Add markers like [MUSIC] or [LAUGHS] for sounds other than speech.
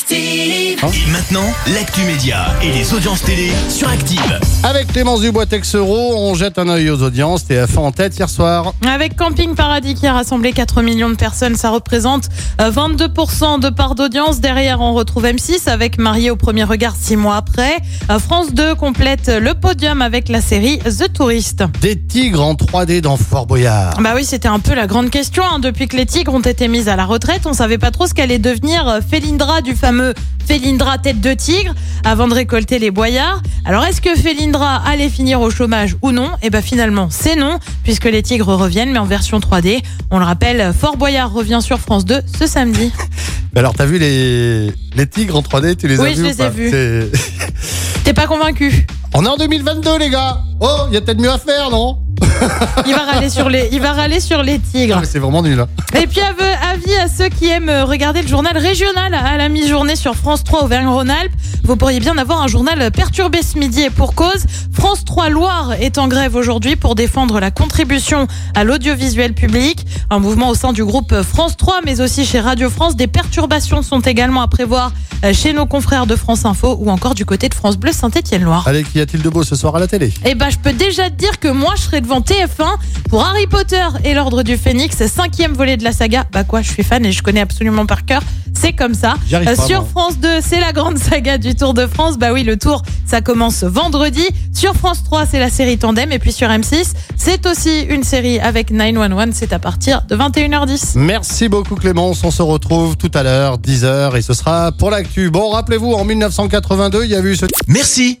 Active. Et maintenant, l'actu média et les audiences télé sur Active. Avec Clémence Dubois-Texero, on jette un œil aux audiences. TF1 en tête hier soir. Avec Camping Paradis qui a rassemblé 4 millions de personnes, ça représente euh, 22% de part d'audience. Derrière, on retrouve M6 avec Marié au premier regard 6 mois après. Euh, France 2 complète le podium avec la série The Tourist. Des tigres en 3D dans Fort Boyard. Bah oui, c'était un peu la grande question. hein. Depuis que les tigres ont été mis à la retraite, on savait pas trop ce qu'allait devenir euh, Félindra du fameux Félindra tête de tigre avant de récolter les boyards. Alors est-ce que Félindra allait finir au chômage ou non? Eh ben finalement, c'est non, puisque les tigres reviennent, mais en version 3D. On le rappelle, Fort Boyard revient sur France 2 ce samedi. [LAUGHS] Alors, t'as vu les, les tigres en 3D Tu les Oui, as je vus ou les ai vus. T'es pas convaincu? On est en 2022, les gars. Oh, il y a peut-être mieux à faire, non? Il va râler sur les, il va râler sur les tigres. Ah, C'est vraiment nul. hein. Et puis avis à ceux qui aiment euh, regarder le journal régional à la mi-journée sur France 3 Auvergne-Rhône-Alpes. Vous pourriez bien avoir un journal perturbé ce midi et pour cause. France 3 Loire est en grève aujourd'hui pour défendre la contribution à l'audiovisuel public. Un mouvement au sein du groupe France 3 mais aussi chez Radio France. Des perturbations sont également à prévoir euh, chez nos confrères de France Info ou encore du côté de France Bleu Saint-Étienne-Loire. Allez, qu'y a-t-il de beau ce soir à la télé? Eh ben, je peux déjà te dire que moi, je serai devant TF1 pour Harry Potter et l'Ordre du Phénix, cinquième volet de la saga. Bah quoi, je suis fan et je connais absolument par cœur. C'est comme ça. Pas, sur moi. France 2, c'est la grande saga du Tour de France. Bah oui, le Tour, ça commence vendredi. Sur France 3, c'est la série Tandem. Et puis sur M6, c'est aussi une série avec 911. C'est à partir de 21h10. Merci beaucoup Clémence, on se retrouve tout à l'heure, 10h, et ce sera pour l'actu. Bon, rappelez-vous, en 1982, il y a eu ce... Merci,